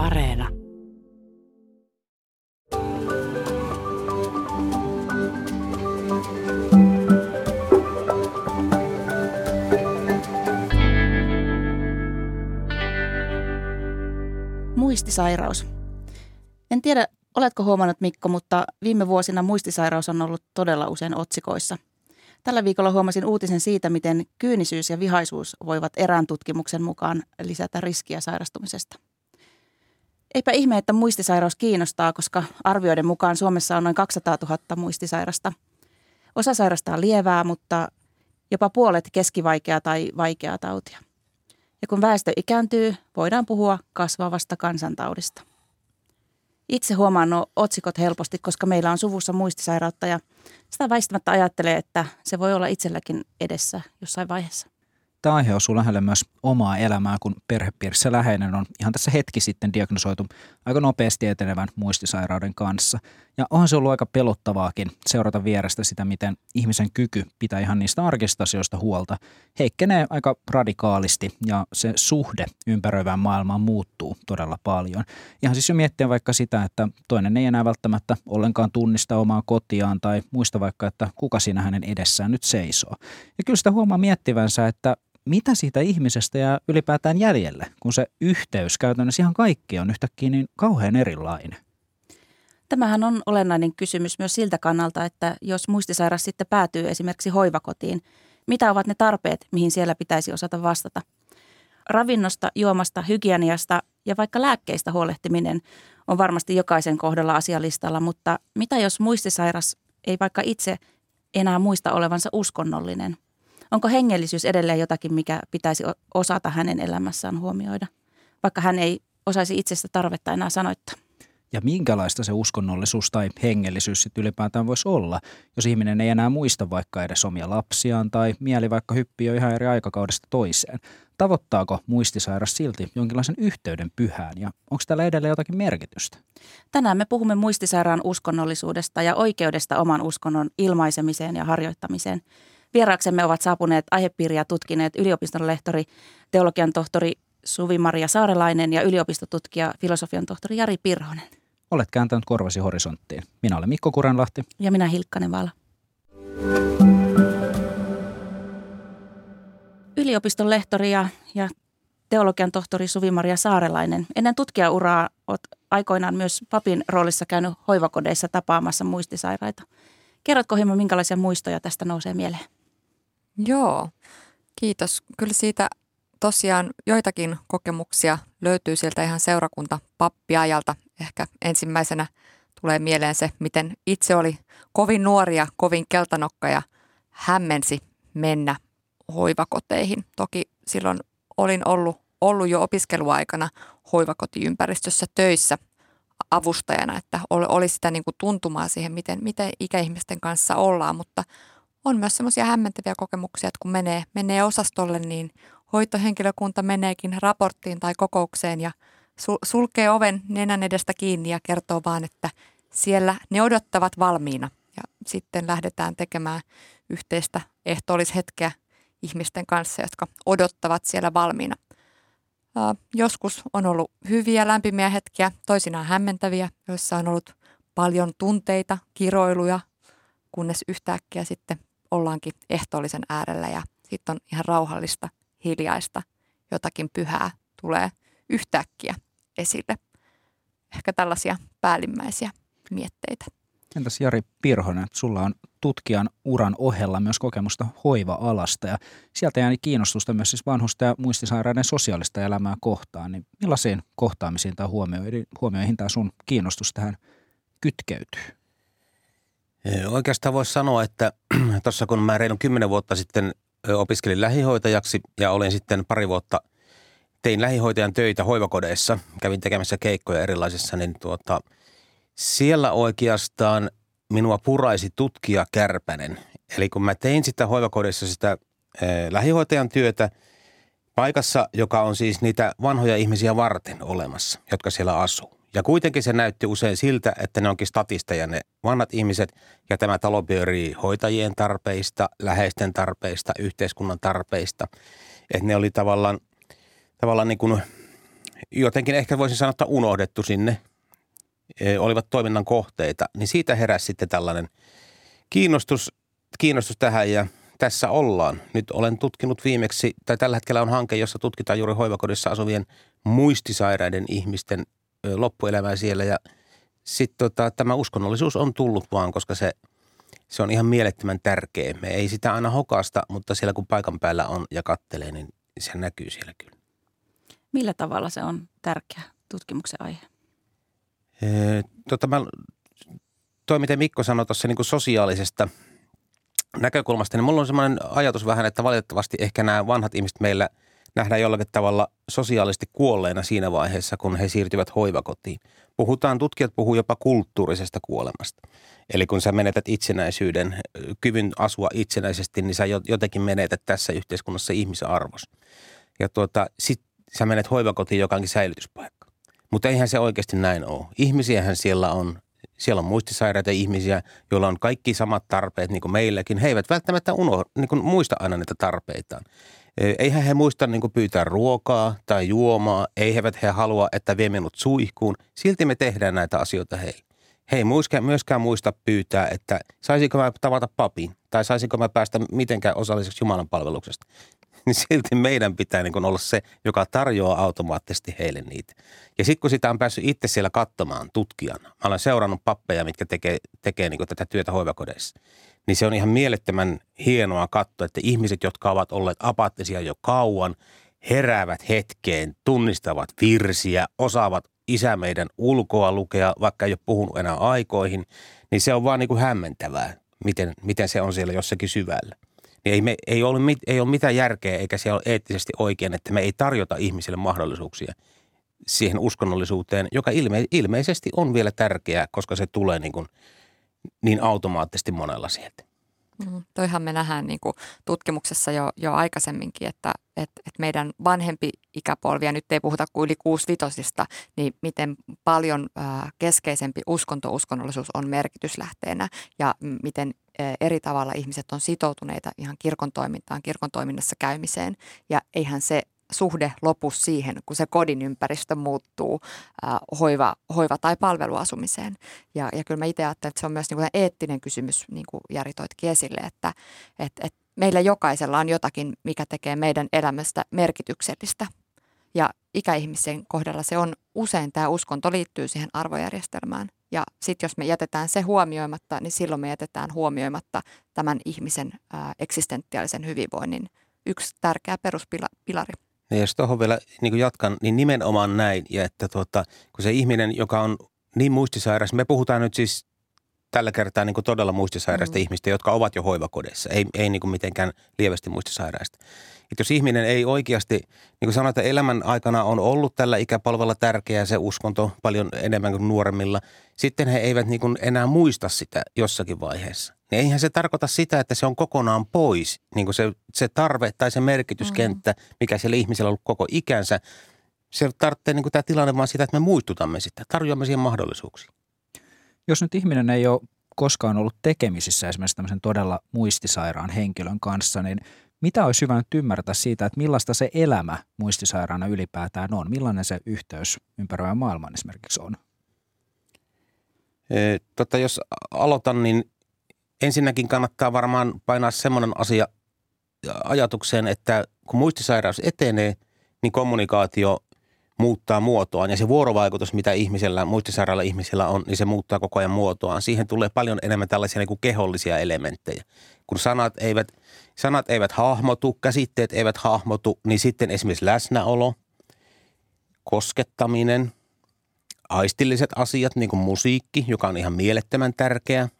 Areena. Muistisairaus. En tiedä, oletko huomannut Mikko, mutta viime vuosina muistisairaus on ollut todella usein otsikoissa. Tällä viikolla huomasin uutisen siitä, miten kyynisyys ja vihaisuus voivat erään tutkimuksen mukaan lisätä riskiä sairastumisesta. Eipä ihme, että muistisairaus kiinnostaa, koska arvioiden mukaan Suomessa on noin 200 000 muistisairasta. Osa sairastaa lievää, mutta jopa puolet keskivaikeaa tai vaikeaa tautia. Ja kun väestö ikääntyy, voidaan puhua kasvavasta kansantaudista. Itse huomaan nuo otsikot helposti, koska meillä on suvussa muistisairautta ja sitä väistämättä ajattelee, että se voi olla itselläkin edessä jossain vaiheessa. Tämä aihe osuu lähelle myös omaa elämää, kun perhepiirissä läheinen on ihan tässä hetki sitten diagnosoitu aika nopeasti etenevän muistisairauden kanssa. Ja onhan se ollut aika pelottavaakin seurata vierestä sitä, miten ihmisen kyky pitää ihan niistä arkista asioista huolta heikkenee aika radikaalisti ja se suhde ympäröivään maailmaan muuttuu todella paljon. Ihan siis jo miettiä vaikka sitä, että toinen ei enää välttämättä ollenkaan tunnista omaa kotiaan tai muista vaikka, että kuka siinä hänen edessään nyt seisoo. Ja kyllä sitä huomaa miettivänsä, että mitä siitä ihmisestä ja ylipäätään jäljelle, kun se yhteys käytännössä ihan kaikki on yhtäkkiä niin kauhean erilainen? Tämähän on olennainen kysymys myös siltä kannalta, että jos muistisairas sitten päätyy esimerkiksi hoivakotiin, mitä ovat ne tarpeet, mihin siellä pitäisi osata vastata? Ravinnosta, juomasta, hygieniasta ja vaikka lääkkeistä huolehtiminen on varmasti jokaisen kohdalla asialistalla, mutta mitä jos muistisairas ei vaikka itse enää muista olevansa uskonnollinen – Onko hengellisyys edelleen jotakin, mikä pitäisi osata hänen elämässään huomioida, vaikka hän ei osaisi itsestä tarvetta enää sanoittaa? Ja minkälaista se uskonnollisuus tai hengellisyys sitten ylipäätään voisi olla, jos ihminen ei enää muista vaikka edes omia lapsiaan tai mieli vaikka hyppii jo ihan eri aikakaudesta toiseen. Tavoittaako muistisairas silti jonkinlaisen yhteyden pyhään ja onko tällä edelleen jotakin merkitystä? Tänään me puhumme muistisairaan uskonnollisuudesta ja oikeudesta oman uskonnon ilmaisemiseen ja harjoittamiseen – Vieraaksemme ovat saapuneet aihepiiriä tutkineet yliopiston lehtori, teologian tohtori Suvi-Maria Saarelainen ja yliopistotutkija, filosofian tohtori Jari Pirhonen. Olet kääntänyt korvasi horisonttiin. Minä olen Mikko Kurenlahti. Ja minä Hilkkanen Vala. Yliopiston lehtori ja, ja teologian tohtori Suvi-Maria Saarelainen. Ennen tutkijauraa olet aikoinaan myös papin roolissa käynyt hoivakodeissa tapaamassa muistisairaita. Kerrotko hieman, minkälaisia muistoja tästä nousee mieleen? Joo, kiitos. Kyllä siitä tosiaan joitakin kokemuksia löytyy sieltä ihan seurakunta pappiajalta. Ehkä ensimmäisenä tulee mieleen se, miten itse oli kovin nuoria, kovin keltanokka ja hämmensi mennä hoivakoteihin. Toki silloin olin ollut, ollut jo opiskeluaikana hoivakotiympäristössä töissä avustajana, että oli sitä niin kuin tuntumaa siihen, miten, miten ikäihmisten kanssa ollaan, mutta on myös semmoisia hämmentäviä kokemuksia, että kun menee, menee osastolle, niin hoitohenkilökunta meneekin raporttiin tai kokoukseen ja sulkee oven nenän edestä kiinni ja kertoo vaan, että siellä ne odottavat valmiina. Ja sitten lähdetään tekemään yhteistä ehtoollishetkeä ihmisten kanssa, jotka odottavat siellä valmiina. Joskus on ollut hyviä lämpimiä hetkiä, toisinaan hämmentäviä, joissa on ollut paljon tunteita, kiroiluja, kunnes yhtäkkiä sitten ollaankin ehtoollisen äärellä ja sitten on ihan rauhallista, hiljaista, jotakin pyhää tulee yhtäkkiä esille. Ehkä tällaisia päällimmäisiä mietteitä. Entäs Jari Pirhonen, sulla on tutkijan uran ohella myös kokemusta hoiva-alasta ja sieltä jääni kiinnostusta myös siis vanhusta ja muistisairaiden sosiaalista elämää kohtaan. Niin millaisiin kohtaamisiin tai huomioihin, huomioihin tämä sun kiinnostus tähän kytkeytyy? Oikeastaan voisi sanoa, että tuossa kun mä reilun kymmenen vuotta sitten opiskelin lähihoitajaksi ja olin sitten pari vuotta tein lähihoitajan töitä hoivakodeissa, kävin tekemässä keikkoja erilaisissa, niin tuota, siellä oikeastaan minua puraisi tutkija Kärpänen. Eli kun mä tein sitä hoivakodissa sitä lähihoitajan työtä paikassa, joka on siis niitä vanhoja ihmisiä varten olemassa, jotka siellä asuu. Ja kuitenkin se näytti usein siltä, että ne onkin statisteja ne vanhat ihmiset ja tämä talo pyörii hoitajien tarpeista, läheisten tarpeista, yhteiskunnan tarpeista. Että ne oli tavallaan, tavallaan niin kuin jotenkin ehkä voisin sanoa, että unohdettu sinne, e, olivat toiminnan kohteita, niin siitä heräsi sitten tällainen kiinnostus, kiinnostus tähän ja tässä ollaan. Nyt olen tutkinut viimeksi, tai tällä hetkellä on hanke, jossa tutkitaan juuri hoivakodissa asuvien muistisairaiden ihmisten loppuelämää siellä ja sitten tota, tämä uskonnollisuus on tullut vaan, koska se, se on ihan mielettömän tärkeä. Me ei sitä aina hokasta, mutta siellä kun paikan päällä on ja kattelee, niin se näkyy siellä kyllä. Millä tavalla se on tärkeä tutkimuksen aihe? Ee, tota, mä, toi, miten Mikko sanoi tuossa niin sosiaalisesta näkökulmasta, niin mulla on semmoinen ajatus vähän, että valitettavasti ehkä nämä vanhat ihmiset meillä – nähdään jollakin tavalla sosiaalisesti kuolleena siinä vaiheessa, kun he siirtyvät hoivakotiin. Puhutaan, tutkijat puhuu jopa kulttuurisesta kuolemasta. Eli kun sä menetät itsenäisyyden, kyvyn asua itsenäisesti, niin sä jotenkin menetät tässä yhteiskunnassa ihmisarvos. Ja tuota, sit sä menet hoivakotiin, joka onkin säilytyspaikka. Mutta eihän se oikeasti näin ole. Ihmisiähän siellä on. Siellä on muistisairaita ihmisiä, joilla on kaikki samat tarpeet niin kuin meilläkin. He eivät välttämättä uno, niin kuin muista aina niitä tarpeitaan. Eihän he muista niin kuin pyytää ruokaa tai juomaa, eivät he halua, että vie minut suihkuun. Silti me tehdään näitä asioita heille. He ei myöskään muista pyytää, että saisinko mä tavata papin tai saisinko mä päästä mitenkään osalliseksi Jumalan palveluksesta. Niin silti meidän pitää niin olla se, joka tarjoaa automaattisesti heille niitä. Ja sitten kun sitä on päässyt itse siellä katsomaan tutkijana, mä olen seurannut pappeja, mitkä tekee, tekee niin tätä työtä hoivakodeissa – niin se on ihan mielettömän hienoa katsoa, että ihmiset, jotka ovat olleet apaattisia jo kauan, heräävät hetkeen, tunnistavat virsiä, osaavat isä meidän ulkoa lukea, vaikka ei ole puhunut enää aikoihin, niin se on vaan niin kuin hämmentävää, miten, miten se on siellä jossakin syvällä. Niin ei, me, ei, ole, ei ole mitään järkeä eikä se ole eettisesti oikein, että me ei tarjota ihmisille mahdollisuuksia siihen uskonnollisuuteen, joka ilme, ilmeisesti on vielä tärkeää, koska se tulee niin kuin – niin automaattisesti monella sieltä. Mm, toihan me nähdään niin kuin tutkimuksessa jo, jo aikaisemminkin, että et, et meidän vanhempi ikäpolvi, ja nyt ei puhuta kuin yli kuusivitosista, niin miten paljon ää, keskeisempi uskonto, uskonnollisuus on merkityslähteenä ja miten eri tavalla ihmiset on sitoutuneita ihan kirkon toimintaan, kirkon toiminnassa käymiseen. Ja eihän se suhde lopu siihen, kun se kodin ympäristö muuttuu äh, hoiva, hoiva- tai palveluasumiseen. Ja, ja kyllä mä itse ajattelen, että se on myös niin eettinen kysymys, niin kuin Jari toitkin esille, että et, et meillä jokaisella on jotakin, mikä tekee meidän elämästä merkityksellistä. Ja ikäihmisen kohdalla se on usein tämä uskonto liittyy siihen arvojärjestelmään. Ja sitten jos me jätetään se huomioimatta, niin silloin me jätetään huomioimatta tämän ihmisen ää, eksistentiaalisen hyvinvoinnin yksi tärkeä peruspilari. Ja jos tuohon vielä niin kuin jatkan, niin nimenomaan näin. Ja että tuota, kun se ihminen, joka on niin muistisairas, me puhutaan nyt siis tällä kertaa niin kuin todella muistisairaista mm. ihmistä, jotka ovat jo hoivakodeissa, ei, ei niin kuin mitenkään lievästi muistisairaista. Että jos ihminen ei oikeasti, niin kuin sanoin, että elämän aikana on ollut tällä ikäpolvella tärkeää se uskonto paljon enemmän kuin nuoremmilla, sitten he eivät niin kuin enää muista sitä jossakin vaiheessa. Niin eihän se tarkoita sitä, että se on kokonaan pois, niin kuin se, se tarve tai se merkityskenttä, mm. mikä siellä ihmisellä on ollut koko ikänsä. Se tarvitsee niin kuin tämä tilanne vaan sitä, että me muistutamme sitä, tarjoamme siihen mahdollisuuksia. Jos nyt ihminen ei ole koskaan ollut tekemisissä esimerkiksi tämmöisen todella muistisairaan henkilön kanssa, niin mitä olisi hyvä nyt ymmärtää siitä, että millaista se elämä muistisairaana ylipäätään on? Millainen se yhteys ympäröivän maailman esimerkiksi on? E, tota, jos aloitan, niin ensinnäkin kannattaa varmaan painaa semmoinen asia ajatukseen, että kun muistisairaus etenee, niin kommunikaatio muuttaa muotoaan ja se vuorovaikutus, mitä ihmisellä, muistisairaalla ihmisellä on, niin se muuttaa koko ajan muotoaan. Siihen tulee paljon enemmän tällaisia niin kuin kehollisia elementtejä. Kun sanat eivät, sanat eivät hahmotu, käsitteet eivät hahmotu, niin sitten esimerkiksi läsnäolo, koskettaminen, aistilliset asiat, niin kuin musiikki, joka on ihan mielettömän tärkeä –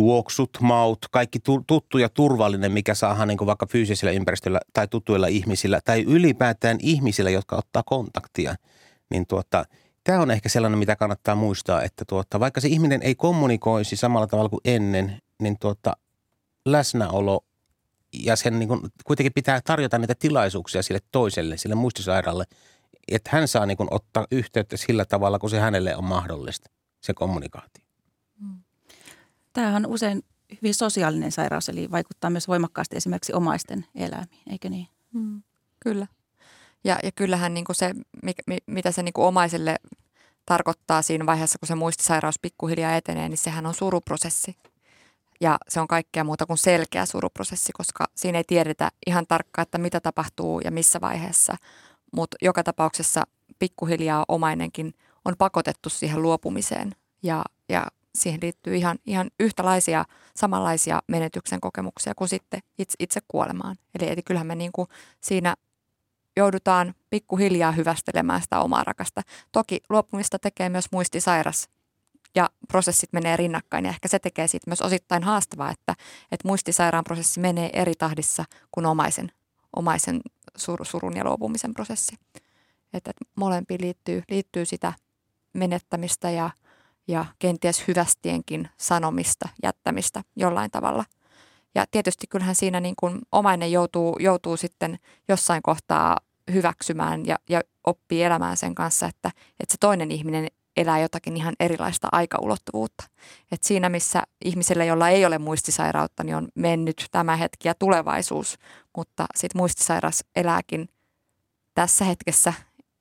tuoksut, maut, kaikki tuttu ja turvallinen, mikä saadaan niin vaikka fyysisellä ympäristöllä tai tutuilla ihmisillä tai ylipäätään ihmisillä, jotka ottaa kontaktia, niin tuota, tämä on ehkä sellainen, mitä kannattaa muistaa, että tuota, vaikka se ihminen ei kommunikoisi samalla tavalla kuin ennen, niin tuota, läsnäolo ja sen niin kuin, kuitenkin pitää tarjota niitä tilaisuuksia sille toiselle, sille muistisairaalle, että hän saa niin kuin, ottaa yhteyttä sillä tavalla, kun se hänelle on mahdollista, se kommunikaatio. Tämähän on usein hyvin sosiaalinen sairaus, eli vaikuttaa myös voimakkaasti esimerkiksi omaisten elämiin, eikö niin? Mm, kyllä. Ja, ja kyllähän niin kuin se, mitä se niin kuin omaiselle tarkoittaa siinä vaiheessa, kun se muistisairaus pikkuhiljaa etenee, niin sehän on suruprosessi. Ja se on kaikkea muuta kuin selkeä suruprosessi, koska siinä ei tiedetä ihan tarkkaan, että mitä tapahtuu ja missä vaiheessa. Mutta joka tapauksessa pikkuhiljaa omainenkin on pakotettu siihen luopumiseen ja, ja siihen liittyy ihan, ihan yhtälaisia, samanlaisia menetyksen kokemuksia kuin sitten itse, itse kuolemaan. Eli, eli kyllähän me niin kuin siinä joudutaan pikkuhiljaa hyvästelemään sitä omaa rakasta. Toki luopumista tekee myös muistisairas ja prosessit menee rinnakkain ja ehkä se tekee siitä myös osittain haastavaa, että, että muistisairaan prosessi menee eri tahdissa kuin omaisen, omaisen sur, surun ja luopumisen prosessi. Että, että molempiin liittyy, liittyy sitä menettämistä ja, ja kenties hyvästienkin sanomista, jättämistä jollain tavalla. Ja tietysti kyllähän siinä niin kuin omainen joutuu, joutuu sitten jossain kohtaa hyväksymään ja, ja oppii elämään sen kanssa, että, että se toinen ihminen elää jotakin ihan erilaista aikaulottuvuutta. Et siinä, missä ihmisellä, jolla ei ole muistisairautta, niin on mennyt tämä hetki ja tulevaisuus, mutta sitten muistisairas elääkin tässä hetkessä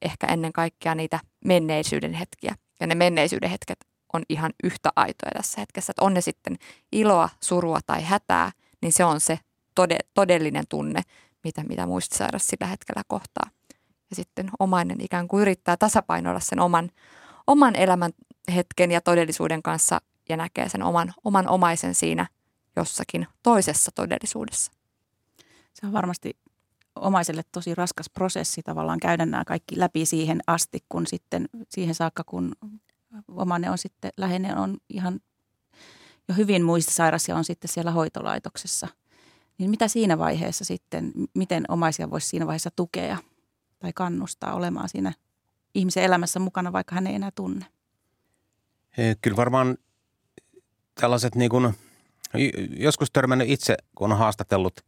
ehkä ennen kaikkea niitä menneisyyden hetkiä. Ja ne menneisyyden hetket on ihan yhtä aitoja tässä hetkessä. Että on ne sitten iloa, surua tai hätää, niin se on se tode, todellinen tunne, mitä, mitä muistisairas sillä hetkellä kohtaa. Ja sitten omainen ikään kuin yrittää tasapainoilla sen oman, oman elämän hetken ja todellisuuden kanssa ja näkee sen oman, oman omaisen siinä jossakin toisessa todellisuudessa. Se on varmasti omaiselle tosi raskas prosessi tavallaan käydä nämä kaikki läpi siihen asti, kun sitten siihen saakka, kun omainen on sitten, läheinen on ihan jo hyvin muistisairas ja on sitten siellä hoitolaitoksessa. Niin mitä siinä vaiheessa sitten, miten omaisia voisi siinä vaiheessa tukea tai kannustaa olemaan siinä ihmisen elämässä mukana, vaikka hän ei enää tunne? Kyllä varmaan tällaiset niin kuin, joskus törmännyt itse, kun on haastatellut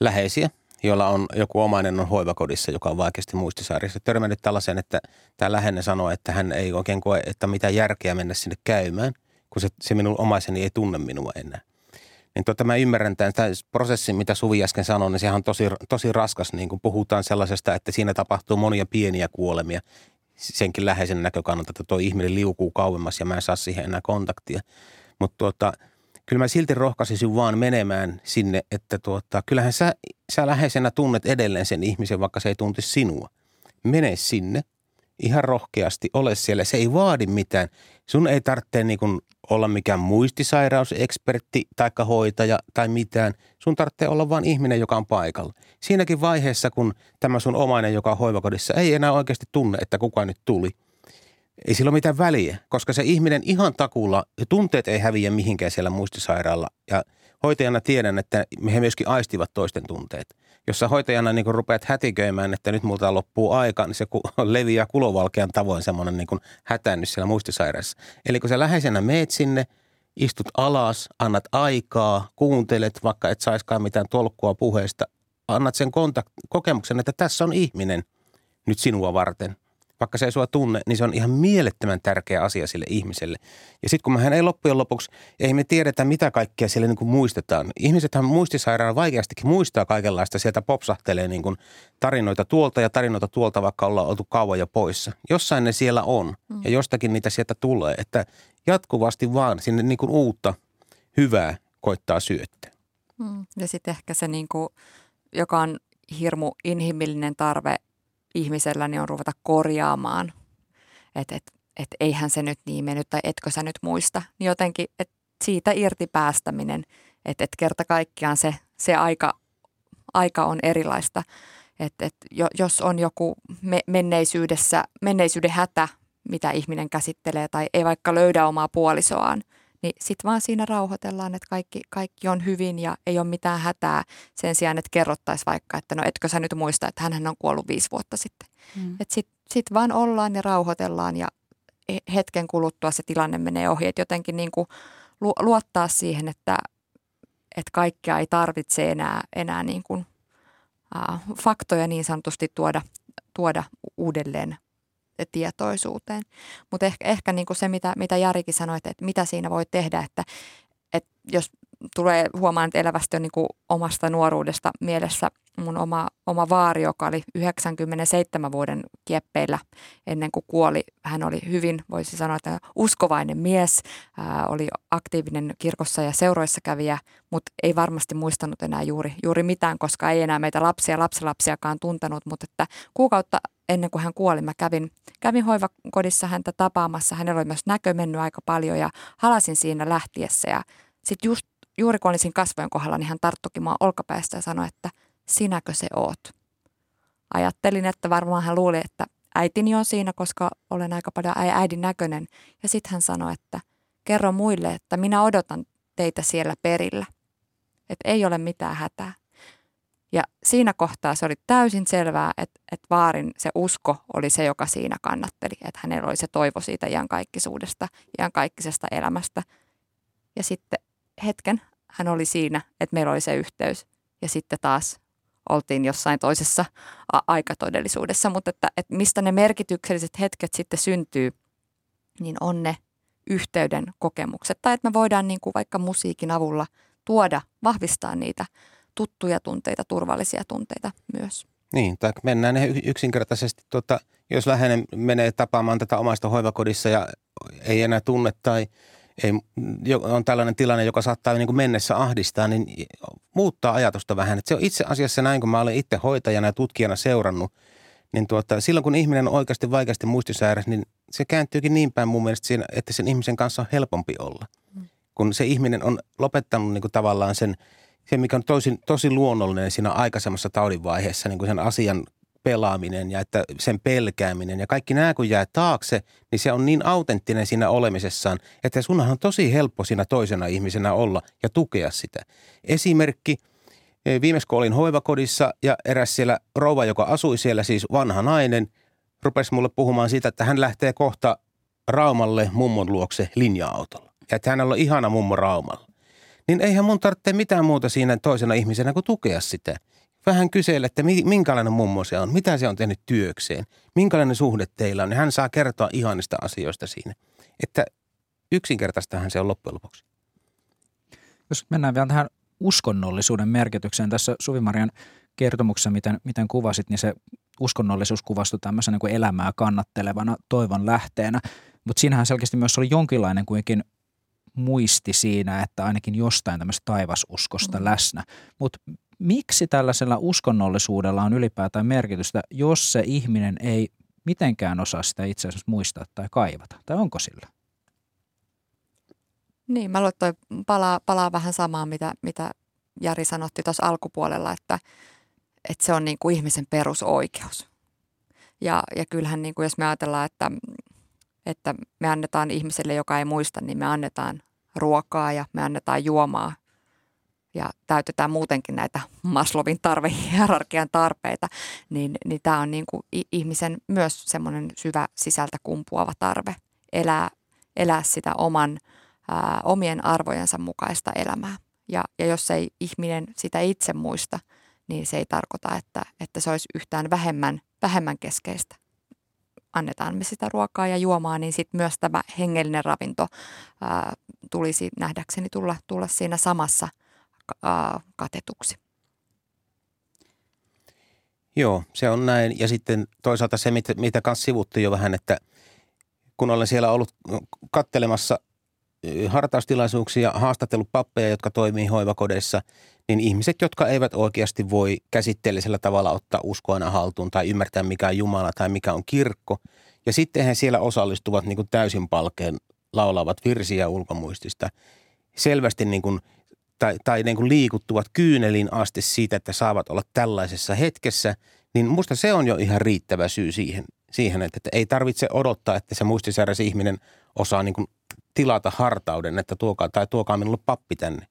läheisiä – jolla on joku omainen on hoivakodissa, joka on vaikeasti muistisairissa. Törmännyt tällaisen, että tämä läheinen sanoo, että hän ei oikein koe, että mitä järkeä mennä sinne käymään, kun se, se minun omaiseni ei tunne minua enää. Niin tuota, mä ymmärrän tämän, tämän prosessin, mitä Suvi äsken sanoi, niin sehän on tosi, tosi raskas, niin kun puhutaan sellaisesta, että siinä tapahtuu monia pieniä kuolemia senkin läheisen näkökannalta, että tuo ihminen liukuu kauemmas ja mä en saa siihen enää kontaktia. Mutta tuota, kyllä mä silti rohkaisisin vaan menemään sinne, että tuota, kyllähän sä, sä läheisenä tunnet edelleen sen ihmisen, vaikka se ei tunti sinua. Mene sinne ihan rohkeasti, ole siellä. Se ei vaadi mitään. Sun ei tarvitse niin kuin olla mikään muistisairausekspertti tai hoitaja tai mitään. Sun tarvitsee olla vain ihminen, joka on paikalla. Siinäkin vaiheessa, kun tämä sun omainen, joka on hoivakodissa, ei enää oikeasti tunne, että kuka nyt tuli – ei sillä ole mitään väliä, koska se ihminen ihan takulla, tunteet ei häviä mihinkään siellä muistisairaalla. Ja hoitajana tiedän, että he myöskin aistivat toisten tunteet. Jos sä hoitajana niin kun rupeat hätiköimään, että nyt multa loppuu aika, niin se leviää kulovalkean tavoin semmoinen niin hätäännys siellä muistisairaassa. Eli kun sä läheisenä meet sinne, istut alas, annat aikaa, kuuntelet, vaikka et saiskaan mitään tolkkua puheesta, annat sen kontakt- kokemuksen, että tässä on ihminen nyt sinua varten – vaikka se ei sua tunne, niin se on ihan mielettömän tärkeä asia sille ihmiselle. Ja sitten kun mehän ei loppujen lopuksi, ei me tiedetä mitä kaikkea siellä niin kuin muistetaan. Ihmisethän muistisairaana vaikeastikin muistaa kaikenlaista. Sieltä popsahtelee niin kuin tarinoita tuolta ja tarinoita tuolta, vaikka ollaan oltu kauan jo poissa. Jossain ne siellä on mm. ja jostakin niitä sieltä tulee. Että jatkuvasti vaan sinne niin kuin uutta hyvää koittaa syöttää. Mm. Ja sitten ehkä se, niin kuin, joka on hirmu inhimillinen tarve – ihmisellä niin on ruveta korjaamaan, että et, et eihän se nyt niin mennyt tai etkö sä nyt muista. Niin jotenkin, että siitä irti päästäminen, että et kerta kaikkiaan se, se aika, aika on erilaista. Että et jos on joku me, menneisyydessä, menneisyyden hätä, mitä ihminen käsittelee tai ei vaikka löydä omaa puolisoaan – niin sitten vaan siinä rauhoitellaan, että kaikki, kaikki on hyvin ja ei ole mitään hätää sen sijaan, että kerrottaisiin vaikka, että no etkö sä nyt muista, että hän on kuollut viisi vuotta sitten. Mm. Että sitten sit vaan ollaan ja rauhoitellaan ja hetken kuluttua se tilanne menee ohi. Että jotenkin niin kuin luottaa siihen, että, että kaikkea ei tarvitse enää, enää niin kuin, äh, faktoja niin sanotusti tuoda, tuoda uudelleen tietoisuuteen. Mutta ehkä, ehkä niin kuin se, mitä, mitä Jarikin sanoi, että, että mitä siinä voi tehdä, että, että jos tulee huomaan, että elävästi on niin omasta nuoruudesta mielessä mun oma, oma vaari, joka oli 97 vuoden kieppeillä ennen kuin kuoli. Hän oli hyvin, voisi sanoa, että uskovainen mies, ää, oli aktiivinen kirkossa ja seuroissa kävijä, mutta ei varmasti muistanut enää juuri, juuri mitään, koska ei enää meitä lapsia lapsilapsiakaan tuntenut, mutta että kuukautta ennen kuin hän kuoli, mä kävin, kävin hoivakodissa häntä tapaamassa. Hänellä oli myös näkö mennyt aika paljon ja halasin siinä lähtiessä ja sitten just juuri kun olin siinä kasvojen kohdalla, niin hän tarttukin mua olkapäästä ja sanoi, että sinäkö se oot? Ajattelin, että varmaan hän luuli, että äitini on siinä, koska olen aika paljon äidin näköinen. Ja sitten hän sanoi, että kerro muille, että minä odotan teitä siellä perillä. Että ei ole mitään hätää. Ja siinä kohtaa se oli täysin selvää, että, että vaarin se usko oli se, joka siinä kannatteli. Että hänellä oli se toivo siitä iankaikkisuudesta, iankaikkisesta elämästä. Ja sitten hetken hän oli siinä, että meillä oli se yhteys. Ja sitten taas oltiin jossain toisessa a- aikatodellisuudessa. Mutta että, että mistä ne merkitykselliset hetket sitten syntyy, niin on ne yhteyden kokemukset. Tai että me voidaan niin kuin vaikka musiikin avulla tuoda, vahvistaa niitä tuttuja tunteita, turvallisia tunteita myös. Niin, tai mennään yksinkertaisesti, tuota, jos läheinen menee tapaamaan tätä omasta hoivakodissa ja ei enää tunne tai – ei, on tällainen tilanne, joka saattaa niin kuin mennessä ahdistaa, niin muuttaa ajatusta vähän. Että se on itse asiassa näin, kun mä olen itse hoitajana ja tutkijana seurannut, niin tuota, silloin kun ihminen on oikeasti vaikeasti muistisääräs, niin se kääntyykin niin päin mun mielestä siinä, että sen ihmisen kanssa on helpompi olla. Mm. Kun se ihminen on lopettanut niin kuin tavallaan sen, se mikä on tosi, tosi luonnollinen siinä aikaisemmassa taudinvaiheessa, niin kuin sen asian pelaaminen ja että sen pelkääminen ja kaikki nämä kun jää taakse, niin se on niin autenttinen siinä olemisessaan, että sunhan on tosi helppo siinä toisena ihmisenä olla ja tukea sitä. Esimerkki, e, viimeis kun olin hoivakodissa ja eräs siellä rouva, joka asui siellä, siis vanha nainen, rupesi mulle puhumaan siitä, että hän lähtee kohta Raumalle mummon luokse linja-autolla. Ja että hänellä on ihana mummo Raumalla. Niin eihän mun tarvitse mitään muuta siinä toisena ihmisenä kuin tukea sitä – vähän kysellä, että minkälainen mummo se on, mitä se on tehnyt työkseen, minkälainen suhde teillä on. Niin hän saa kertoa ihanista asioista siinä. Että yksinkertaistahan se on loppujen lopuksi. Jos mennään vielä tähän uskonnollisuuden merkitykseen tässä Suvimarian kertomuksessa, miten, miten kuvasit, niin se uskonnollisuus kuvastui tämmöisenä niin elämää kannattelevana toivon lähteenä. Mutta siinähän selkeästi myös oli jonkinlainen kuitenkin muisti siinä, että ainakin jostain tämmöistä taivasuskosta mm. läsnä. Mutta miksi tällaisella uskonnollisuudella on ylipäätään merkitystä, jos se ihminen ei mitenkään osaa sitä itse asiassa muistaa tai kaivata? Tai onko sillä? Niin, mä luulen, että palaa, palaa vähän samaan, mitä, mitä Jari sanotti tuossa alkupuolella, että, että se on niin kuin ihmisen perusoikeus. Ja, ja kyllähän niin kuin jos me ajatellaan, että, että me annetaan ihmiselle, joka ei muista, niin me annetaan ruokaa ja me annetaan juomaa ja täytetään muutenkin näitä Maslovin tarvehierarkian tarpeita, niin, niin tämä on niin kuin ihmisen myös semmoinen syvä sisältä kumpuava tarve elää, elää sitä oman, ää, omien arvojensa mukaista elämää. Ja, ja jos ei ihminen sitä itse muista, niin se ei tarkoita, että, että se olisi yhtään vähemmän, vähemmän keskeistä. Annetaan me sitä ruokaa ja juomaa, niin sitten myös tämä hengellinen ravinto ää, tulisi nähdäkseni tulla, tulla siinä samassa – katetuksi. Joo, se on näin. Ja sitten toisaalta se, mitä, mitä kanssa sivuttiin jo vähän, että kun olen siellä ollut kattelemassa hartaustilaisuuksia, haastatellut pappeja, jotka toimii hoivakodeissa, niin ihmiset, jotka eivät oikeasti voi käsitteellisellä tavalla ottaa uskoina haltuun tai ymmärtää, mikä on Jumala tai mikä on kirkko. Ja sitten he siellä osallistuvat niin kuin täysin palkeen laulavat virsiä ulkomuistista. Selvästi niin kuin tai, tai niin kuin liikuttuvat kyynelin asti siitä, että saavat olla tällaisessa hetkessä, niin musta se on jo ihan riittävä syy siihen, siihen että, että ei tarvitse odottaa, että se muistisairas ihminen osaa niin kuin tilata hartauden, että tuokaa tai tuokaa minulle pappi tänne.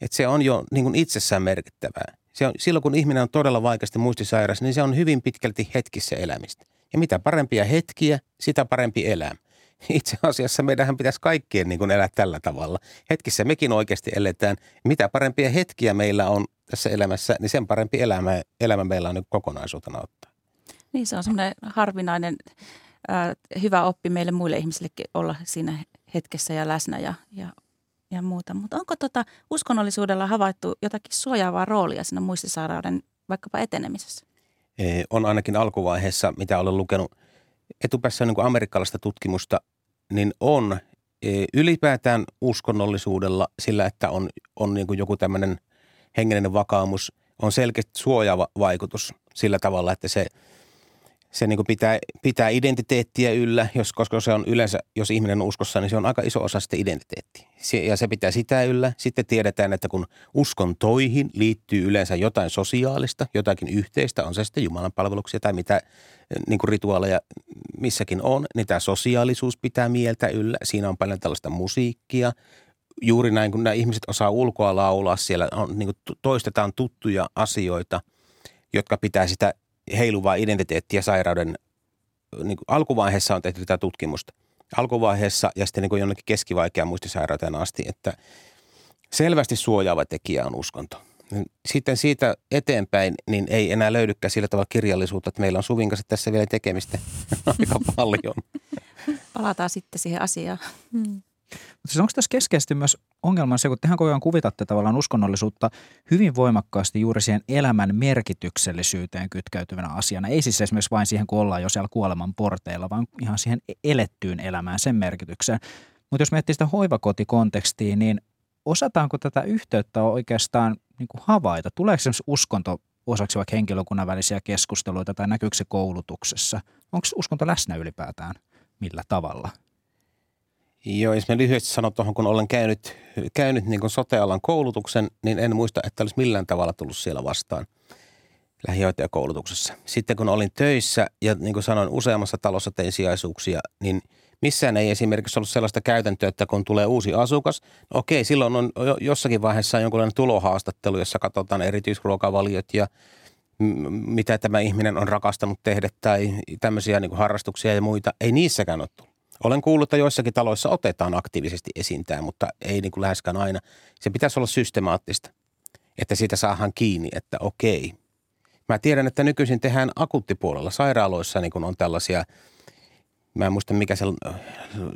Että se on jo niin kuin itsessään merkittävää. Se on, silloin kun ihminen on todella vaikeasti muistisairas, niin se on hyvin pitkälti hetkissä elämistä. Ja mitä parempia hetkiä, sitä parempi elämä itse asiassa meidän pitäisi kaikkien niin kuin elää tällä tavalla. Hetkissä mekin oikeasti eletään. Mitä parempia hetkiä meillä on tässä elämässä, niin sen parempi elämä, elämä meillä on nyt kokonaisuutena ottaa. Niin, se on semmoinen harvinainen äh, hyvä oppi meille muille ihmisillekin olla siinä hetkessä ja läsnä ja, ja ja muuta. Mutta onko tota uskonnollisuudella havaittu jotakin suojaavaa roolia siinä muistisairauden vaikkapa etenemisessä? On ainakin alkuvaiheessa, mitä olen lukenut etupäässä niin amerikkalaista tutkimusta, niin on ylipäätään uskonnollisuudella sillä, että on, on niin kuin joku tämmöinen hengellinen vakaumus, on selkeästi suojaava vaikutus sillä tavalla, että se – se niin pitää, pitää identiteettiä yllä, jos, koska se on yleensä, jos ihminen on uskossa, niin se on aika iso osa sitten identiteettiä. Ja se pitää sitä yllä. Sitten tiedetään, että kun uskontoihin liittyy yleensä jotain sosiaalista, jotakin yhteistä, on se sitten Jumalan palveluksia tai mitä niin kuin rituaaleja missäkin on, niin tämä sosiaalisuus pitää mieltä yllä. Siinä on paljon tällaista musiikkia. Juuri näin, kun nämä ihmiset osaa ulkoa laulaa, siellä on, niin kuin toistetaan tuttuja asioita, jotka pitää sitä heiluvaa identiteettiä sairauden niin kuin alkuvaiheessa on tehty tätä tutkimusta. Alkuvaiheessa ja sitten niin kuin jonnekin keskivaikean muistisairauteen asti, että selvästi suojaava tekijä on uskonto. Sitten siitä eteenpäin niin ei enää löydykään sillä tavalla kirjallisuutta, että meillä on Suvin kanssa tässä vielä tekemistä aika paljon. Palataan sitten siihen asiaan. Hmm. Mutta siis onko tässä keskeisesti myös ongelma se, kun tehän koko ajan kuvitatte tavallaan uskonnollisuutta hyvin voimakkaasti juuri siihen elämän merkityksellisyyteen kytkeytyvänä asiana. Ei siis esimerkiksi vain siihen, kun ollaan jo siellä kuoleman porteilla, vaan ihan siihen elettyyn elämään, sen merkitykseen. Mutta jos miettii sitä hoivakotikontekstia, niin osataanko tätä yhteyttä oikeastaan niin kuin havaita? Tuleeko esimerkiksi uskonto osaksi vaikka henkilökunnan välisiä keskusteluita tai näkyykö se koulutuksessa? Onko uskonto läsnä ylipäätään millä tavalla? Joo, jos mä lyhyesti sanon tuohon, kun olen käynyt, käynyt niin kuin sotealan koulutuksen, niin en muista, että olisi millään tavalla tullut siellä vastaan lähihoitajakoulutuksessa. Sitten kun olin töissä ja niin kuin sanoin, useammassa talossa tein sijaisuuksia, niin missään ei esimerkiksi ollut sellaista käytäntöä, että kun tulee uusi asukas, no okei, silloin on jossakin vaiheessa jonkunlainen tulohaastattelu, jossa katsotaan erityisruokavaliot ja mitä tämä ihminen on rakastanut tehdä tai tämmöisiä niin kuin harrastuksia ja muita. Ei niissäkään ole tullut. Olen kuullut, että joissakin taloissa otetaan aktiivisesti esintää, mutta ei niin kuin läheskään aina. Se pitäisi olla systemaattista, että siitä saadaan kiinni, että okei. Mä tiedän, että nykyisin tehdään akuuttipuolella. Sairaaloissa niin kun on tällaisia, mä en muista mikä sen,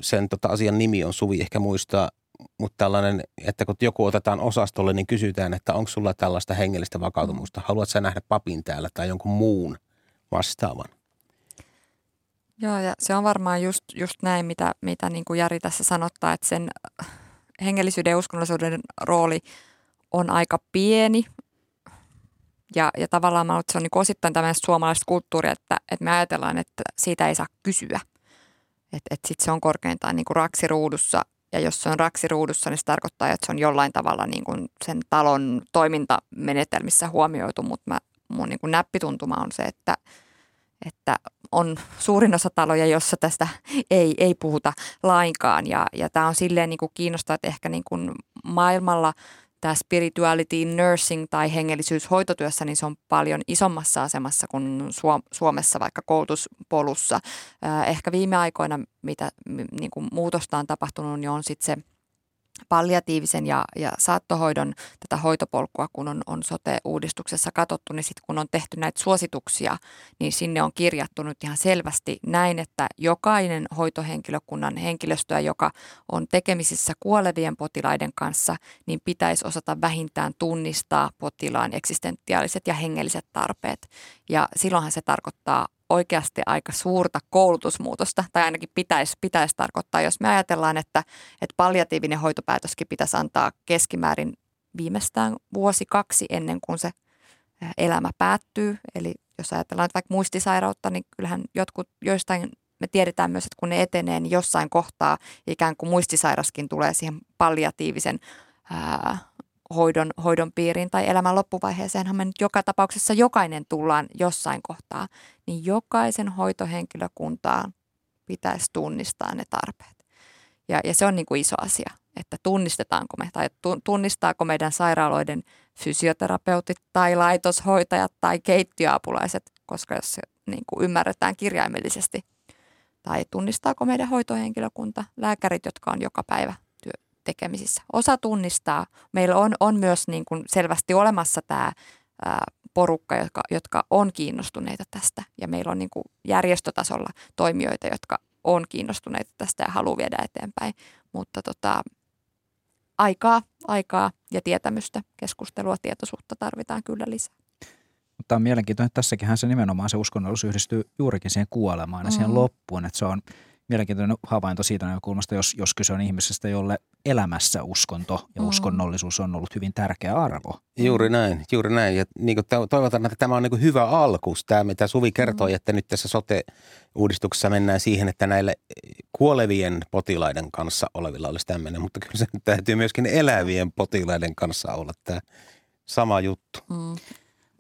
sen tota asian nimi on, Suvi ehkä muistaa, mutta tällainen, että kun joku otetaan osastolle, niin kysytään, että onko sulla tällaista hengellistä vakautumusta. Haluatko sä nähdä papin täällä tai jonkun muun vastaavan? Joo, ja se on varmaan just, just näin, mitä, mitä niin kuin Jari tässä sanottaa, että sen hengellisyyden ja uskonnollisuuden rooli on aika pieni. Ja, ja tavallaan mä että se on niin osittain tämmöistä suomalaista kulttuuria, että, että me ajatellaan, että siitä ei saa kysyä. Että että sitten se on korkeintaan niin kuin raksiruudussa. Ja jos se on raksiruudussa, niin se tarkoittaa, että se on jollain tavalla niin kuin sen talon toimintamenetelmissä huomioitu. Mutta mun niin kuin näppituntuma on se, että, että on suurin osa taloja, jossa tästä ei, ei puhuta lainkaan. Ja, ja tämä on silleen niin kuin kiinnostaa, että ehkä niin kuin maailmalla tämä spirituality nursing tai hengellisyys hoitotyössä, niin se on paljon isommassa asemassa kuin Suomessa vaikka koulutuspolussa. Ehkä viime aikoina, mitä niin kuin muutosta on tapahtunut, niin on sitten se – palliatiivisen ja, ja saattohoidon tätä hoitopolkua, kun on, on sote-uudistuksessa katsottu, niin sitten kun on tehty näitä suosituksia, niin sinne on kirjattu nyt ihan selvästi näin, että jokainen hoitohenkilökunnan henkilöstöä, joka on tekemisissä kuolevien potilaiden kanssa, niin pitäisi osata vähintään tunnistaa potilaan eksistentiaaliset ja hengelliset tarpeet. Ja silloinhan se tarkoittaa oikeasti aika suurta koulutusmuutosta, tai ainakin pitäisi, pitäisi tarkoittaa, jos me ajatellaan, että, että palliatiivinen hoitopäätöskin pitäisi antaa keskimäärin viimeistään vuosi kaksi ennen kuin se elämä päättyy. Eli jos ajatellaan että vaikka muistisairautta, niin kyllähän jotkut joistain me tiedetään myös, että kun ne etenee, niin jossain kohtaa ikään kuin muistisairaskin tulee siihen palliatiivisen ää, hoidon, hoidon piiriin tai elämän loppuvaiheeseenhan me nyt joka tapauksessa jokainen tullaan jossain kohtaa, niin jokaisen hoitohenkilökuntaan pitäisi tunnistaa ne tarpeet. Ja, ja se on niin kuin iso asia, että tunnistetaanko me tai tunnistaako meidän sairaaloiden fysioterapeutit tai laitoshoitajat tai keittiöapulaiset, koska jos se niin kuin ymmärretään kirjaimellisesti, tai tunnistaako meidän hoitohenkilökunta, lääkärit, jotka on joka päivä tekemisissä. Osa tunnistaa. Meillä on, on myös niin kuin selvästi olemassa tämä ää, porukka, jotka, jotka on kiinnostuneita tästä. Ja meillä on niin kuin järjestötasolla toimijoita, jotka on kiinnostuneita tästä ja haluaa viedä eteenpäin. Mutta tota, aikaa, aikaa ja tietämystä, keskustelua, tietoisuutta tarvitaan kyllä lisää. Mutta on mielenkiintoinen, että tässäkin se nimenomaan se uskonnollisuus yhdistyy juurikin siihen kuolemaan ja siihen mm. loppuun, että se on mielenkiintoinen havainto siitä näkökulmasta, jos, jos kyse on ihmisestä, jolle elämässä uskonto ja mm. uskonnollisuus on ollut hyvin tärkeä arvo. Juuri näin, juuri näin. Ja niin kuin toivotaan, että tämä on niin hyvä alku, tämä mitä Suvi kertoi, mm. että nyt tässä sote-uudistuksessa mennään siihen, että näille kuolevien potilaiden kanssa olevilla olisi tämmöinen, mutta kyllä se täytyy myöskin elävien potilaiden kanssa olla tämä sama juttu. Mm.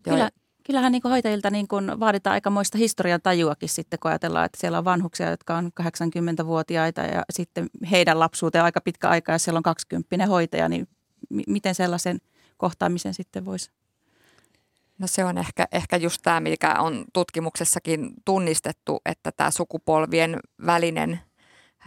Kyllä, kyllähän niin hoitajilta niin kuin vaaditaan aikamoista historian tajuakin sitten, kun ajatellaan, että siellä on vanhuksia, jotka on 80-vuotiaita ja sitten heidän lapsuuteen aika pitkä aika ja siellä on 20 hoitaja, niin miten sellaisen kohtaamisen sitten voisi? No se on ehkä, ehkä just tämä, mikä on tutkimuksessakin tunnistettu, että tämä sukupolvien välinen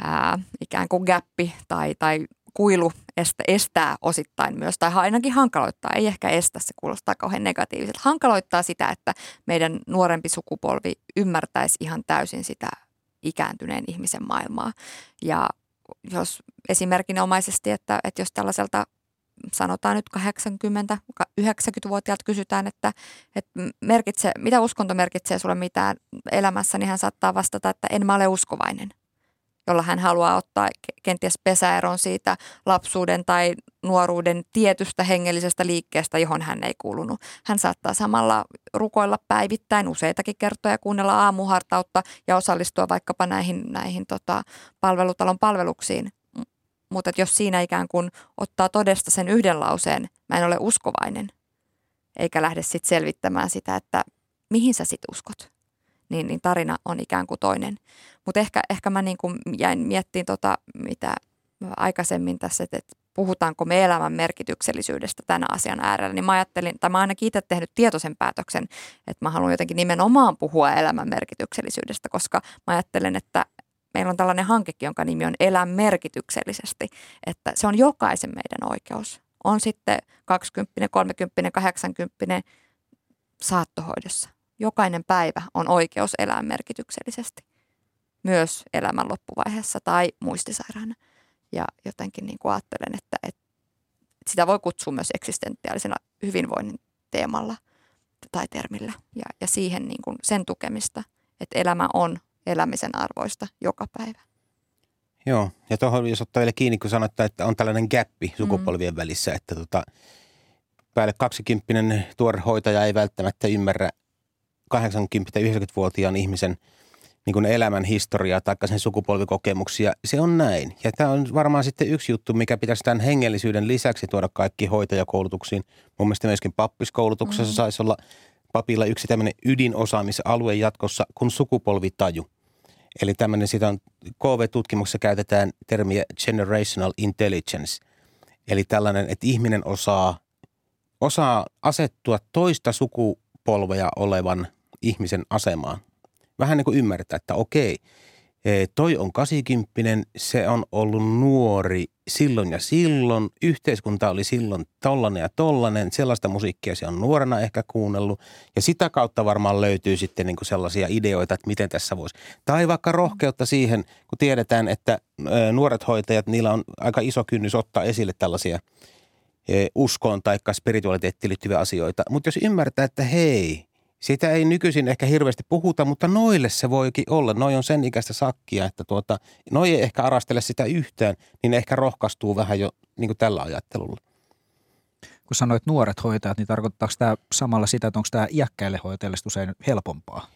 ää, ikään kuin gappi tai, tai kuilu estä, estää osittain myös, tai ainakin hankaloittaa, ei ehkä estä, se kuulostaa kauhean negatiiviselta, hankaloittaa sitä, että meidän nuorempi sukupolvi ymmärtäisi ihan täysin sitä ikääntyneen ihmisen maailmaa. Ja jos esimerkinomaisesti, että, että jos tällaiselta sanotaan nyt 80, 90-vuotiaalta kysytään, että, että merkitse, mitä uskonto merkitsee sulle mitään elämässä, niin hän saattaa vastata, että en mä ole uskovainen – jolla hän haluaa ottaa kenties pesäeron siitä lapsuuden tai nuoruuden tietystä hengellisestä liikkeestä, johon hän ei kuulunut. Hän saattaa samalla rukoilla päivittäin useitakin kertoja, kuunnella aamuhartautta ja osallistua vaikkapa näihin, näihin tota, palvelutalon palveluksiin. Mutta jos siinä ikään kuin ottaa todesta sen yhden lauseen, mä en ole uskovainen, eikä lähde sitten selvittämään sitä, että mihin sä sit uskot niin, niin tarina on ikään kuin toinen. Mutta ehkä, ehkä mä niin kuin jäin miettimään tota, mitä aikaisemmin tässä, että, että puhutaanko me elämän merkityksellisyydestä tänä asian äärellä, niin mä ajattelin, tai mä ainakin itse tehnyt tietoisen päätöksen, että mä haluan jotenkin nimenomaan puhua elämän merkityksellisyydestä, koska mä ajattelen, että meillä on tällainen hankekin, jonka nimi on Elä merkityksellisesti, että se on jokaisen meidän oikeus. On sitten 20, 30, 80 saattohoidossa jokainen päivä on oikeus elää merkityksellisesti, myös elämän loppuvaiheessa tai muistisairaana. Ja jotenkin niin kuin ajattelen, että, että sitä voi kutsua myös eksistentiaalisena hyvinvoinnin teemalla tai termillä ja, ja siihen niin kuin sen tukemista, että elämä on elämisen arvoista joka päivä. Joo, ja tuohon jos ottaa vielä kiinni, kun sanoit, että on tällainen gappi sukupolvien mm. välissä, että tota, päälle 20 tuore hoitaja ei välttämättä ymmärrä 80-90-vuotiaan ihmisen niin kuin elämän historiaa tai sen sukupolvikokemuksia. Se on näin. Ja tämä on varmaan sitten yksi juttu, mikä pitäisi tämän hengellisyyden lisäksi tuoda kaikki hoitajakoulutuksiin. Mun mielestä myöskin pappiskoulutuksessa mm-hmm. saisi olla papilla yksi tämmöinen ydinosaamisalue jatkossa kuin sukupolvitaju. Eli tämmöinen, sitä on KV-tutkimuksessa käytetään termiä generational intelligence. Eli tällainen, että ihminen osaa, osaa asettua toista sukupolvea olevan ihmisen asemaan. Vähän niin kuin ymmärtää, että okei, e, toi on 80, se on ollut nuori silloin ja silloin, yhteiskunta oli silloin tollanen ja tollanen, sellaista musiikkia se on nuorena ehkä kuunnellut ja sitä kautta varmaan löytyy sitten niin kuin sellaisia ideoita, että miten tässä voisi. Tai vaikka rohkeutta siihen, kun tiedetään, että e, nuoret hoitajat, niillä on aika iso kynnys ottaa esille tällaisia e, uskoon tai spiritualiteettiin liittyviä asioita, mutta jos ymmärtää, että hei, siitä ei nykyisin ehkä hirveästi puhuta, mutta noille se voikin olla. Noi on sen ikäistä sakkia, että tuota, noi ei ehkä arastele sitä yhtään, niin ne ehkä rohkaistuu vähän jo niin kuin tällä ajattelulla. Kun sanoit nuoret hoitajat, niin tarkoittaako tämä samalla sitä, että onko tämä iäkkäille hoitajille usein helpompaa?